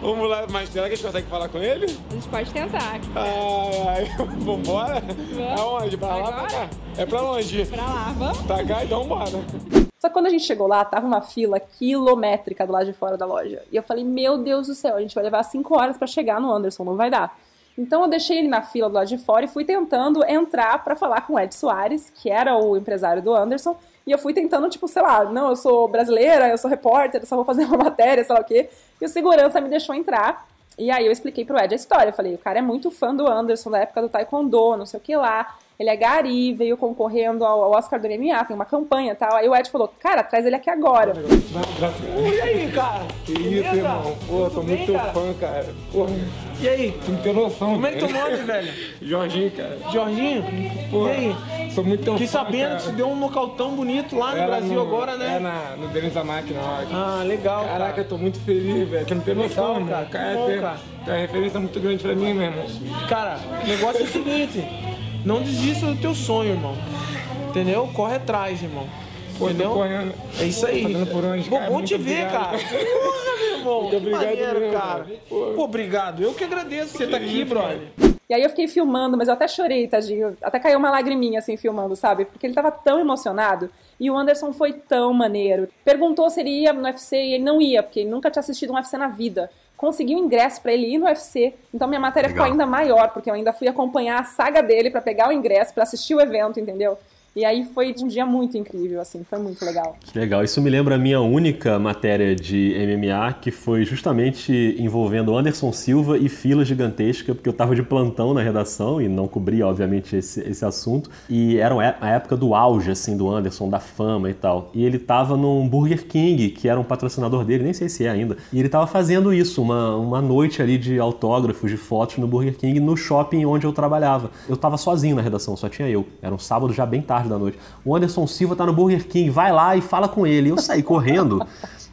Vamos lá. Mas será que a gente consegue falar com ele? A gente pode tentar. Ai, ai. Vambora? Vamos. Aonde? Pra lá, pra cá? É pra onde? Pra lá, vamos? Tá cá, então bora. Só que quando a gente chegou lá, tava uma fila quilométrica do lado de fora da loja. E eu falei, meu Deus do céu, a gente vai levar cinco horas para chegar no Anderson, não vai dar. Então eu deixei ele na fila do lado de fora e fui tentando entrar para falar com o Ed Soares, que era o empresário do Anderson, e eu fui tentando, tipo, sei lá, não, eu sou brasileira, eu sou repórter, só vou fazer uma matéria, sei lá o quê. E o segurança me deixou entrar. E aí eu expliquei pro Ed a história. Eu falei, o cara é muito fã do Anderson, da época do Taekwondo, não sei o que lá. Ele é gari, veio concorrendo ao Oscar do MMA, tem uma campanha e tal. Aí o Ed falou, cara, traz ele aqui agora. E aí, cara? Que isso, irmão? Pô, tô muito teu fã, cara. Porra. E aí? Tu não tem noção. Como é que tu nome, velho? Jorginho, cara. Jorginho? Porra. E aí? Sou muito teu Fiquei fã, sabendo cara. que você deu um nocautão bonito lá no Era Brasil no- agora, né? É na, no Denis da Máquina. ó. Ah, legal, Caraca, cara. eu tô muito feliz, velho. Tu não tem noção, Legal, cara. Que Cara, bom, cara. tem uma referência muito grande pra mim, meu irmão. Cara, o negócio é o seguinte: não desista do teu sonho, irmão. Entendeu? Corre atrás, irmão. Pô, Entendeu? correndo. É isso aí. Onde, Pô, cara? bom te ver, cara. Porra, meu irmão. Muito que obrigado maneiro, mesmo, cara. Pô, obrigado. Eu que agradeço você estar aqui, brother. E aí eu fiquei filmando, mas eu até chorei, tadinho. Até caiu uma lagriminha assim filmando, sabe? Porque ele tava tão emocionado. E o Anderson foi tão maneiro. Perguntou se ele ia no UFC e ele não ia, porque ele nunca tinha assistido um UFC na vida. Conseguiu ingresso pra ele ir no UFC. Então minha matéria Legal. ficou ainda maior, porque eu ainda fui acompanhar a saga dele pra pegar o ingresso, pra assistir o evento, entendeu? E aí foi um dia muito incrível, assim, foi muito legal. Que legal. Isso me lembra a minha única matéria de MMA, que foi justamente envolvendo Anderson Silva e fila gigantesca, porque eu estava de plantão na redação e não cobria, obviamente, esse, esse assunto. E era a época do auge, assim, do Anderson, da fama e tal. E ele estava num Burger King, que era um patrocinador dele, nem sei se é ainda. E ele estava fazendo isso, uma, uma noite ali de autógrafos, de fotos no Burger King, no shopping onde eu trabalhava. Eu estava sozinho na redação, só tinha eu. Era um sábado já bem tarde da noite. O Anderson Silva tá no Burger King, vai lá e fala com ele. Eu saí correndo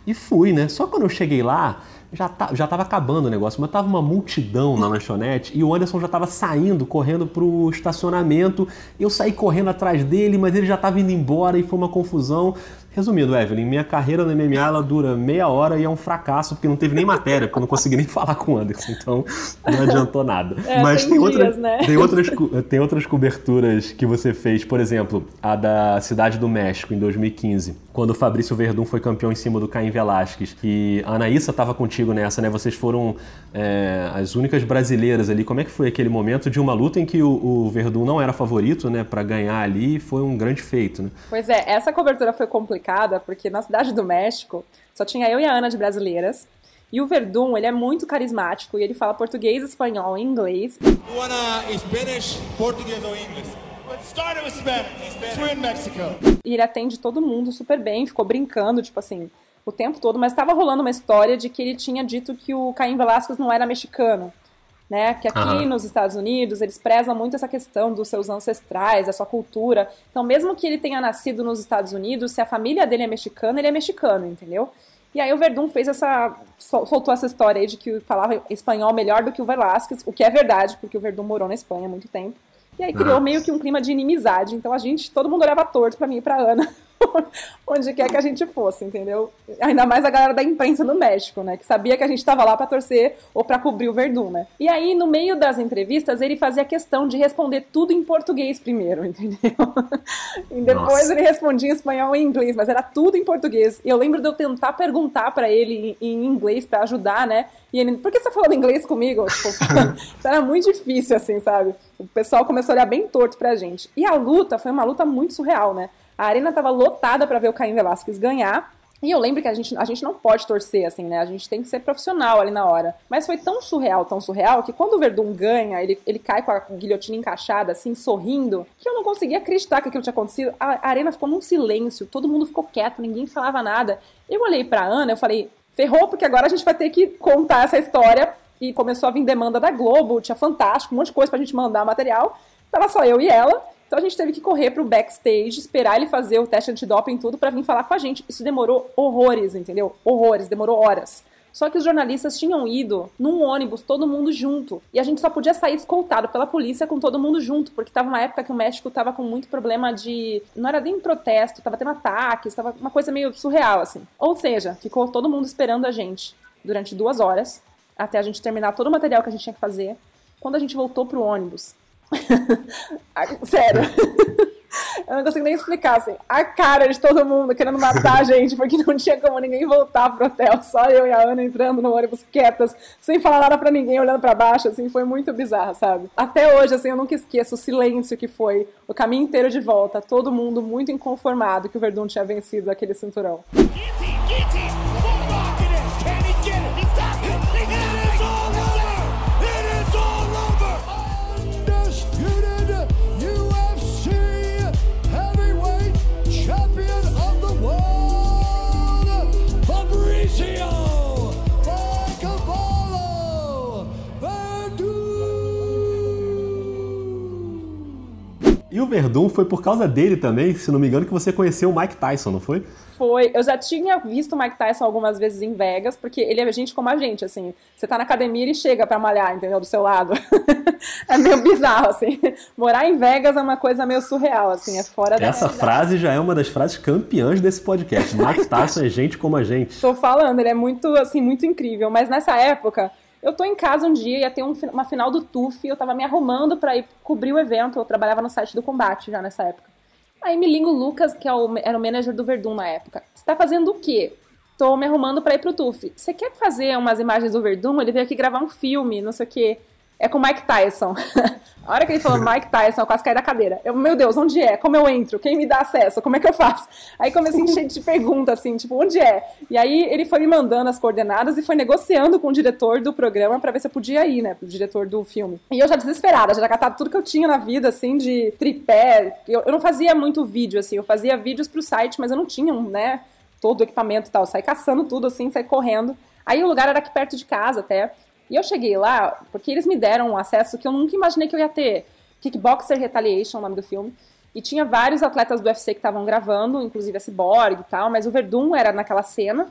e fui, né? Só quando eu cheguei lá, já, tá, já tava acabando o negócio, mas tava uma multidão na lanchonete e o Anderson já tava saindo, correndo pro estacionamento. Eu saí correndo atrás dele, mas ele já tava indo embora e foi uma confusão. Resumindo, Evelyn, minha carreira no MMA ela dura meia hora e é um fracasso, porque não teve nem matéria, porque eu não consegui nem falar com o Anderson, então não adiantou nada. É, mas tem tem, dias, né? tem, outras, tem outras coberturas que você fez, por exemplo, a da Cidade do México, em 2015. Quando o Fabrício Verdun foi campeão em cima do Caim Velasquez, e a Anaísa estava contigo nessa, né? Vocês foram é, as únicas brasileiras ali. Como é que foi aquele momento de uma luta em que o, o Verdun não era favorito, né, para ganhar ali? Foi um grande feito, né? Pois é, essa cobertura foi complicada porque na cidade do México só tinha eu e a Ana de brasileiras. E o Verdun, ele é muito carismático e ele fala português, espanhol e inglês. You wanna Spanish, português ou inglês? Start with Spanish. We're in Mexico. E ele atende todo mundo super bem, ficou brincando, tipo assim, o tempo todo, mas estava rolando uma história de que ele tinha dito que o Caim Velasquez não era mexicano. Né? Que aqui Aham. nos Estados Unidos eles prezam muito essa questão dos seus ancestrais, da sua cultura. Então, mesmo que ele tenha nascido nos Estados Unidos, se a família dele é mexicana, ele é mexicano, entendeu? E aí o Verdun fez essa. sol- soltou essa história aí de que falava espanhol melhor do que o Velasquez, o que é verdade, porque o Verdun morou na Espanha há muito tempo. E aí criou meio que um clima de inimizade. Então a gente, todo mundo olhava torto pra mim e pra Ana. Onde quer que a gente fosse, entendeu? Ainda mais a galera da imprensa do México, né? Que sabia que a gente tava lá pra torcer ou pra cobrir o Verdun, né? E aí, no meio das entrevistas, ele fazia questão de responder tudo em português primeiro, entendeu? E depois Nossa. ele respondia em espanhol e em inglês, mas era tudo em português. E eu lembro de eu tentar perguntar pra ele em inglês pra ajudar, né? E ele, por que você tá falando inglês comigo? Tipo, era muito difícil, assim, sabe? O pessoal começou a olhar bem torto pra gente. E a luta foi uma luta muito surreal, né? A arena tava lotada pra ver o Caim Velasquez ganhar. E eu lembro que a gente, a gente não pode torcer, assim, né? A gente tem que ser profissional ali na hora. Mas foi tão surreal, tão surreal, que quando o Verdun ganha, ele, ele cai com a guilhotina encaixada, assim, sorrindo, que eu não conseguia acreditar que aquilo tinha acontecido. A, a arena ficou num silêncio, todo mundo ficou quieto, ninguém falava nada. Eu olhei pra Ana, eu falei, ferrou, porque agora a gente vai ter que contar essa história. E começou a vir demanda da Globo, tinha Fantástico, um monte de coisa pra gente mandar material. Tava só eu e ela. Então a gente teve que correr pro backstage, esperar ele fazer o teste antidoping e tudo pra vir falar com a gente. Isso demorou horrores, entendeu? Horrores, demorou horas. Só que os jornalistas tinham ido num ônibus, todo mundo junto. E a gente só podia sair escoltado pela polícia com todo mundo junto, porque tava uma época que o México tava com muito problema de. Não era nem protesto, tava tendo ataques, tava uma coisa meio surreal, assim. Ou seja, ficou todo mundo esperando a gente durante duas horas, até a gente terminar todo o material que a gente tinha que fazer. Quando a gente voltou pro ônibus. Sério. Eu não consigo nem explicar, assim. A cara de todo mundo querendo matar a gente, porque não tinha como ninguém voltar pro hotel. Só eu e a Ana entrando no ônibus quietas, sem falar nada pra ninguém, olhando pra baixo, assim. Foi muito bizarro, sabe? Até hoje, assim, eu nunca esqueço o silêncio que foi o caminho inteiro de volta. Todo mundo muito inconformado que o Verdun tinha vencido aquele cinturão. Undisputed E o Verdun foi por causa dele também, se não me engano, que você conheceu o Mike Tyson, não foi? Foi, eu já tinha visto o Mike Tyson algumas vezes em Vegas, porque ele é gente como a gente, assim. Você tá na academia e chega pra malhar, entendeu? Do seu lado. é meio bizarro, assim. Morar em Vegas é uma coisa meio surreal, assim, é fora da Essa realidade. frase já é uma das frases campeãs desse podcast. Mike Tyson é gente como a gente. Tô falando, ele é muito, assim, muito incrível. Mas nessa época, eu tô em casa um dia, ia ter um uma final do TUF, eu tava me arrumando pra ir cobrir o evento, eu trabalhava no site do combate já nessa época. Aí me liga o Lucas, que é o, era o manager do Verdun na época. Você tá fazendo o quê? Tô me arrumando pra ir pro TUF. Você quer fazer umas imagens do Verdun? Ele veio aqui gravar um filme, não sei o quê. É com o Mike Tyson. A hora que ele falou Mike Tyson, eu quase caí da cadeira. Eu, meu Deus, onde é? Como eu entro? Quem me dá acesso? Como é que eu faço? Aí comecei a encher de perguntas, assim, tipo, onde é? E aí ele foi me mandando as coordenadas e foi negociando com o diretor do programa pra ver se eu podia ir, né? O diretor do filme. E eu já desesperada, já catado tudo que eu tinha na vida, assim, de tripé. Eu, eu não fazia muito vídeo, assim, eu fazia vídeos pro site, mas eu não tinha, um, né? Todo o equipamento e tal. Eu saí caçando tudo, assim, saí correndo. Aí o lugar era aqui perto de casa até. E eu cheguei lá porque eles me deram um acesso que eu nunca imaginei que eu ia ter. Kickboxer Retaliation, o nome do filme. E tinha vários atletas do UFC que estavam gravando, inclusive a Cyborg e tal, mas o Verdun era naquela cena.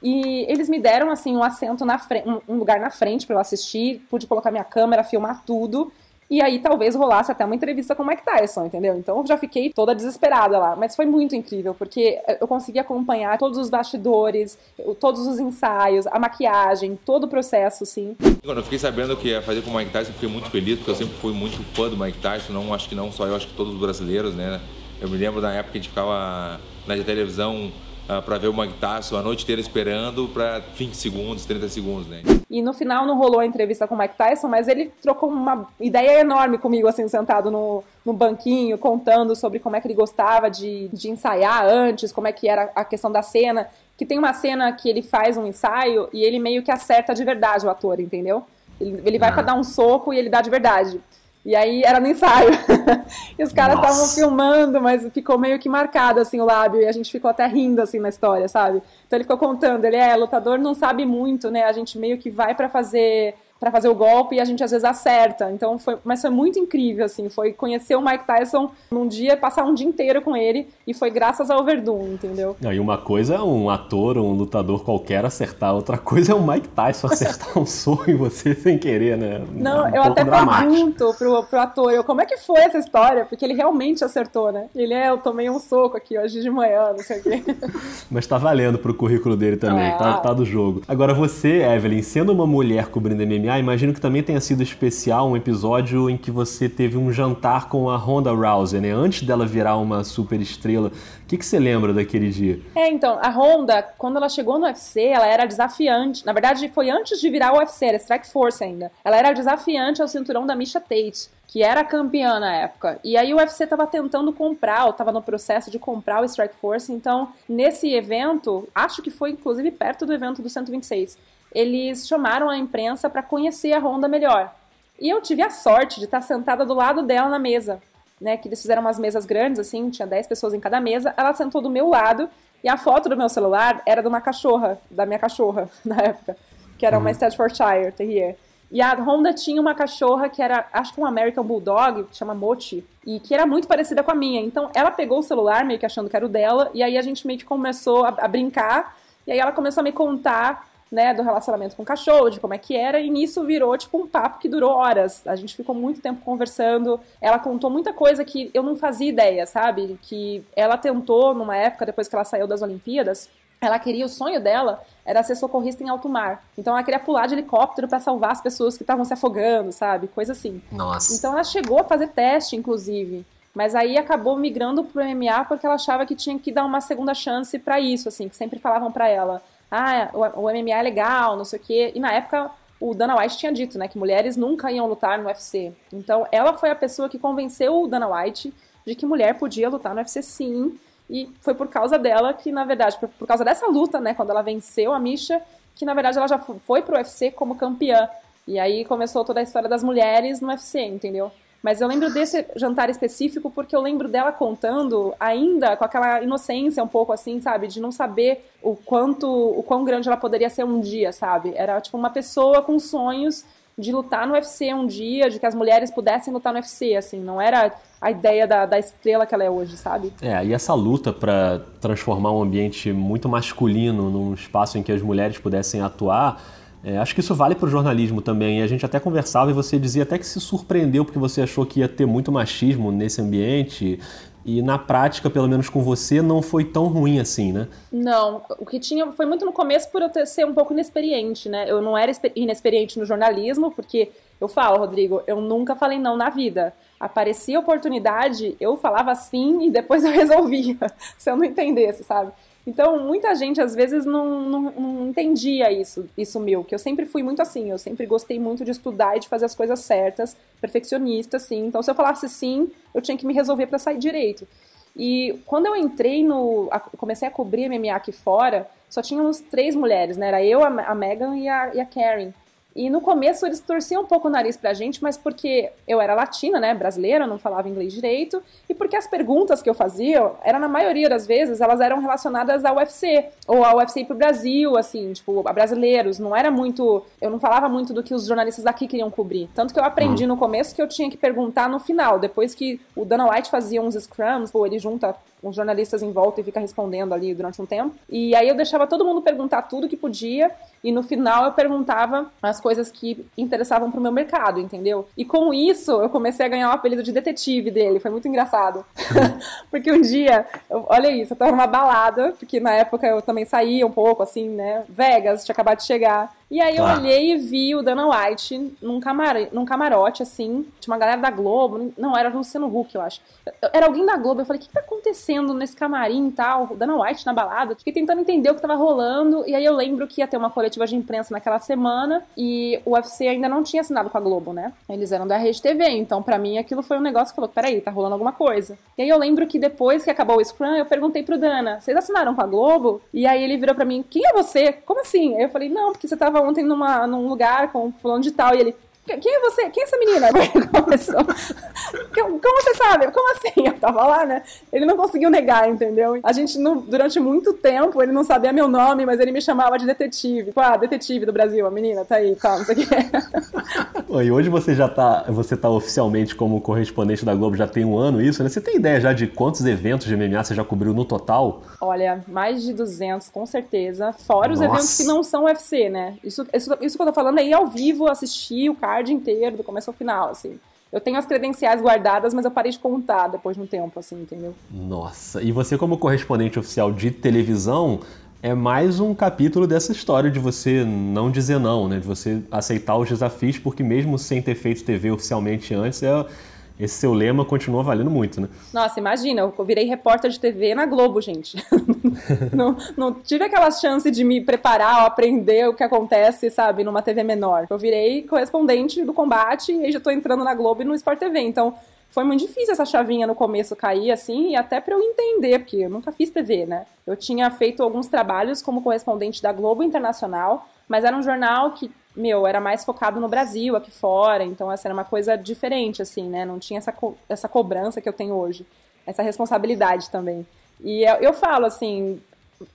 E eles me deram, assim, um assento na frente, um lugar na frente para eu assistir, pude colocar minha câmera, filmar tudo. E aí talvez rolasse até uma entrevista com o Mike Tyson, entendeu? Então eu já fiquei toda desesperada lá. Mas foi muito incrível, porque eu consegui acompanhar todos os bastidores, todos os ensaios, a maquiagem, todo o processo, sim. Quando eu fiquei sabendo que ia fazer com o Mike Tyson, eu fiquei muito feliz, porque eu sempre fui muito fã do Mike Tyson, não acho que não só eu, acho que todos os brasileiros, né? Eu me lembro da época que a gente ficava na televisão uh, para ver o Mike Tyson a noite inteira esperando para 20 segundos, 30 segundos, né? E no final não rolou a entrevista com o Mike Tyson, mas ele trocou uma ideia enorme comigo, assim, sentado no, no banquinho, contando sobre como é que ele gostava de, de ensaiar antes, como é que era a questão da cena. Que tem uma cena que ele faz um ensaio e ele meio que acerta de verdade o ator, entendeu? Ele, ele vai ah. para dar um soco e ele dá de verdade. E aí era no ensaio. e os caras estavam filmando, mas ficou meio que marcado assim o lábio e a gente ficou até rindo assim na história, sabe? Então ele ficou contando, ele é lutador, não sabe muito, né? A gente meio que vai para fazer para fazer o golpe e a gente às vezes acerta. Então foi, mas foi muito incrível assim, foi conhecer o Mike Tyson num dia, passar um dia inteiro com ele e foi graças ao Verdun, entendeu? Não, e uma coisa é um ator, um lutador qualquer acertar, outra coisa é o Mike Tyson acertar um soco em você sem querer, né? Não, um eu até dramático. pergunto pro, pro ator, eu, como é que foi essa história? Porque ele realmente acertou, né? Ele é, eu tomei um soco aqui hoje de manhã, não sei o quê. mas tá valendo pro currículo dele também, tá, tá do jogo. Agora você, Evelyn, sendo uma mulher cobrindo MMA, ah, imagino que também tenha sido especial um episódio em que você teve um jantar com a Ronda Rousey, né? Antes dela virar uma super estrela. O que, que você lembra daquele dia? É, então, a Ronda, quando ela chegou no UFC, ela era desafiante. Na verdade, foi antes de virar o UFC, era Strike Force ainda. Ela era desafiante ao cinturão da Misha Tate que era campeã na época. E aí o UFC estava tentando comprar, ou estava no processo de comprar o Strike Force. Então, nesse evento, acho que foi inclusive perto do evento do 126, eles chamaram a imprensa para conhecer a Honda melhor. E eu tive a sorte de estar sentada do lado dela na mesa, né? Que eles fizeram umas mesas grandes, assim, tinha 10 pessoas em cada mesa. Ela sentou do meu lado e a foto do meu celular era de uma cachorra, da minha cachorra, na época, que era uma uhum. Staffordshire Terrier. E a Honda tinha uma cachorra que era, acho que um American Bulldog, que chama Mochi, e que era muito parecida com a minha. Então ela pegou o celular, meio que achando que era o dela, e aí a gente meio que começou a, a brincar, e aí ela começou a me contar né, do relacionamento com o cachorro, de como é que era, e nisso virou tipo um papo que durou horas. A gente ficou muito tempo conversando. Ela contou muita coisa que eu não fazia ideia, sabe? Que ela tentou numa época depois que ela saiu das Olimpíadas, ela queria o sonho dela era ser socorrista em alto mar. Então ela queria pular de helicóptero para salvar as pessoas que estavam se afogando, sabe? Coisa assim. Nossa. Então ela chegou a fazer teste, inclusive. Mas aí acabou migrando pro MMA porque ela achava que tinha que dar uma segunda chance para isso, assim, que sempre falavam para ela: ah, o, o MMA é legal, não sei o quê. E na época o Dana White tinha dito, né, que mulheres nunca iam lutar no UFC. Então ela foi a pessoa que convenceu o Dana White de que mulher podia lutar no UFC sim. E foi por causa dela que, na verdade, por, por causa dessa luta, né, quando ela venceu a Misha, que na verdade ela já foi pro UFC como campeã. E aí começou toda a história das mulheres no UFC, entendeu? Mas eu lembro desse jantar específico porque eu lembro dela contando, ainda com aquela inocência um pouco assim, sabe? De não saber o quanto, o quão grande ela poderia ser um dia, sabe? Era tipo uma pessoa com sonhos de lutar no UFC um dia, de que as mulheres pudessem lutar no UFC, assim, não era a ideia da, da estrela que ela é hoje, sabe? É, e essa luta para transformar um ambiente muito masculino num espaço em que as mulheres pudessem atuar é, acho que isso vale para o jornalismo também. A gente até conversava e você dizia até que se surpreendeu porque você achou que ia ter muito machismo nesse ambiente. E na prática, pelo menos com você, não foi tão ruim assim, né? Não, o que tinha foi muito no começo por eu ter, ser um pouco inexperiente, né? Eu não era inexperiente no jornalismo, porque eu falo, Rodrigo, eu nunca falei não na vida. Aparecia oportunidade, eu falava sim e depois eu resolvia, se eu não entendesse, sabe? Então, muita gente às vezes não, não, não, entendia isso, isso meu, que eu sempre fui muito assim, eu sempre gostei muito de estudar e de fazer as coisas certas, perfeccionista, assim. Então, se eu falasse sim, eu tinha que me resolver para sair direito. E quando eu entrei no. A, comecei a cobrir MMA aqui fora, só tínhamos três mulheres, né? Era eu, a, a Megan e a, e a Karen. E no começo eles torciam um pouco o nariz pra gente, mas porque eu era latina, né, brasileira, não falava inglês direito, e porque as perguntas que eu fazia, era na maioria das vezes, elas eram relacionadas ao UFC, ou ao UFC pro Brasil, assim, tipo, a brasileiros, não era muito, eu não falava muito do que os jornalistas daqui queriam cobrir. Tanto que eu aprendi uhum. no começo que eu tinha que perguntar no final, depois que o Dana White fazia uns scrums, pô, ele junta uns jornalistas em volta e fica respondendo ali durante um tempo. E aí eu deixava todo mundo perguntar tudo que podia e no final eu perguntava as coisas que interessavam pro meu mercado, entendeu? E com isso eu comecei a ganhar o apelido de detetive dele, foi muito engraçado. porque um dia, eu, olha isso, eu tava numa balada, porque na época eu também saía um pouco assim, né? Vegas, tinha acabado de chegar. E aí eu Tá. olhei e vi o Dana White num, camar... num camarote, assim. Tinha uma galera da Globo. Não, era o Luciano Huck, eu acho. Era alguém da Globo. Eu falei, o que tá acontecendo nesse camarim e tal? O Dana White na balada. Fiquei tentando entender o que tava rolando. E aí eu lembro que ia ter uma coletiva de imprensa naquela semana. E o UFC ainda não tinha assinado com a Globo, né? Eles eram da Rede TV. Então, pra mim, aquilo foi um negócio que falou, peraí, tá rolando alguma coisa. E aí eu lembro que depois que acabou o Scrum, eu perguntei pro Dana, vocês assinaram com a Globo? E aí ele virou pra mim, quem é você? Como assim? Aí eu falei, não, porque você tava ontem numa, num lugar com fulano de tal. E ele, quem é você? Quem é essa menina? Aí Começou. Como você sabe? Como assim? Eu tava lá, né? Ele não conseguiu negar, entendeu? A gente, não- durante muito tempo, ele não sabia meu nome, mas ele me chamava de detetive. Tipo, ah, detetive do Brasil, a menina tá aí, tá, não sei o que. Oi, E hoje você já tá, você tá oficialmente como correspondente da Globo, já tem um ano isso, né? Você tem ideia já de quantos eventos de MMA você já cobriu no total? Olha, mais de 200, com certeza. Fora os Nossa. eventos que não são UFC, né? Isso, isso, isso que eu tô falando é ir ao vivo, assistir o card inteiro, do começo ao final, assim. Eu tenho as credenciais guardadas, mas eu parei de contar depois de um tempo, assim, entendeu? Nossa, e você como correspondente oficial de televisão, é mais um capítulo dessa história de você não dizer não, né? De você aceitar os desafios, porque mesmo sem ter feito TV oficialmente antes, é, esse seu lema continua valendo muito, né? Nossa, imagina, eu virei repórter de TV na Globo, gente. não, não tive aquela chance de me preparar ou aprender o que acontece, sabe, numa TV menor. Eu virei correspondente do combate e já tô entrando na Globo e no Sport TV. Então, foi muito difícil essa chavinha no começo cair, assim, e até pra eu entender, porque eu nunca fiz TV, né? Eu tinha feito alguns trabalhos como correspondente da Globo Internacional, mas era um jornal que, meu, era mais focado no Brasil, aqui fora, então essa era uma coisa diferente, assim, né? Não tinha essa, co- essa cobrança que eu tenho hoje, essa responsabilidade também. E eu, eu falo, assim,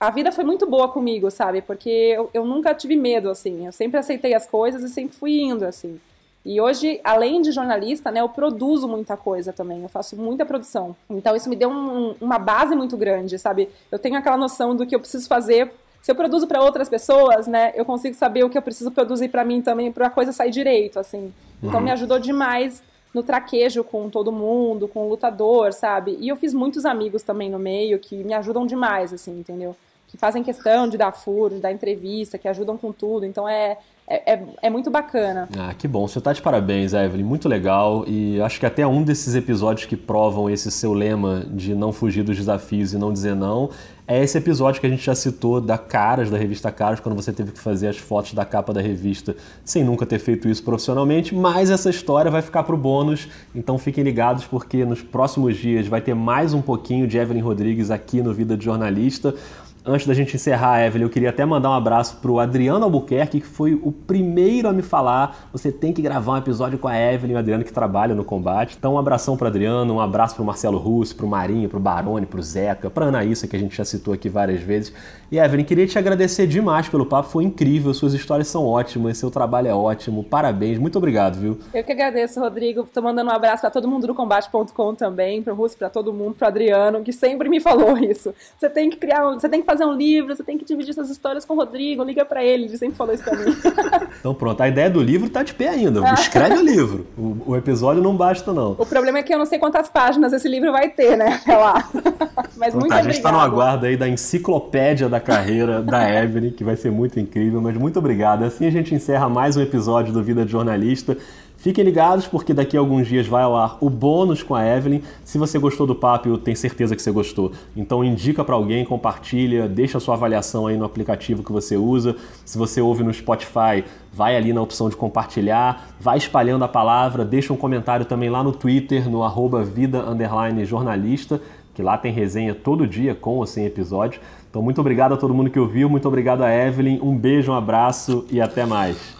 a vida foi muito boa comigo, sabe? Porque eu, eu nunca tive medo, assim, eu sempre aceitei as coisas e sempre fui indo, assim. E hoje, além de jornalista, né, eu produzo muita coisa também, eu faço muita produção. Então isso me deu um- uma base muito grande, sabe? Eu tenho aquela noção do que eu preciso fazer. Se eu produzo para outras pessoas, né, eu consigo saber o que eu preciso produzir para mim também, para a coisa sair direito, assim. Então Uhum. me ajudou demais no traquejo com todo mundo, com o lutador, sabe? E eu fiz muitos amigos também no meio que me ajudam demais, assim, entendeu? Que fazem questão de dar furo, de dar entrevista, que ajudam com tudo. Então é, é, é, é muito bacana. Ah, que bom. Você tá de parabéns, Evelyn. Muito legal. E acho que até um desses episódios que provam esse seu lema de não fugir dos desafios e não dizer não é esse episódio que a gente já citou da Caras, da revista Caras, quando você teve que fazer as fotos da capa da revista sem nunca ter feito isso profissionalmente. Mas essa história vai ficar pro bônus. Então fiquem ligados porque nos próximos dias vai ter mais um pouquinho de Evelyn Rodrigues aqui no Vida de Jornalista. Antes da gente encerrar, Evelyn, eu queria até mandar um abraço pro Adriano Albuquerque, que foi o primeiro a me falar. Você tem que gravar um episódio com a Evelyn, o Adriano que trabalha no combate. Então, um abração pro Adriano, um abraço pro Marcelo Russo, pro Marinho, pro Barone, pro Zeca, pra Anaísa, que a gente já citou aqui várias vezes. E Evelyn, queria te agradecer demais pelo papo, foi incrível, suas histórias são ótimas, seu trabalho é ótimo, parabéns, muito obrigado, viu? Eu que agradeço, Rodrigo. Tô mandando um abraço pra todo mundo do combate.com também, pro Russo, pra todo mundo, pro Adriano, que sempre me falou isso. Você tem que criar, você tem que fazer um livro, você tem que dividir suas histórias com o Rodrigo, liga pra ele, ele sempre falou isso pra mim. Então pronto, a ideia do livro tá de pé ainda, Ah. escreve o livro, o, o episódio não basta não. O problema é que eu não sei quantas páginas esse livro vai ter, né? Até lá. Mas muito a gente obrigado. está no aguardo aí da enciclopédia da carreira da Evelyn, que vai ser muito incrível, mas muito obrigado. Assim a gente encerra mais um episódio do Vida de Jornalista. Fiquem ligados porque daqui a alguns dias vai ao ar o bônus com a Evelyn. Se você gostou do papo, eu tenho certeza que você gostou. Então indica para alguém, compartilha, deixa sua avaliação aí no aplicativo que você usa. Se você ouve no Spotify, vai ali na opção de compartilhar, vai espalhando a palavra, deixa um comentário também lá no Twitter, no arroba que lá tem resenha todo dia com ou sem episódio. Então, muito obrigado a todo mundo que ouviu, muito obrigado a Evelyn, um beijo, um abraço e até mais.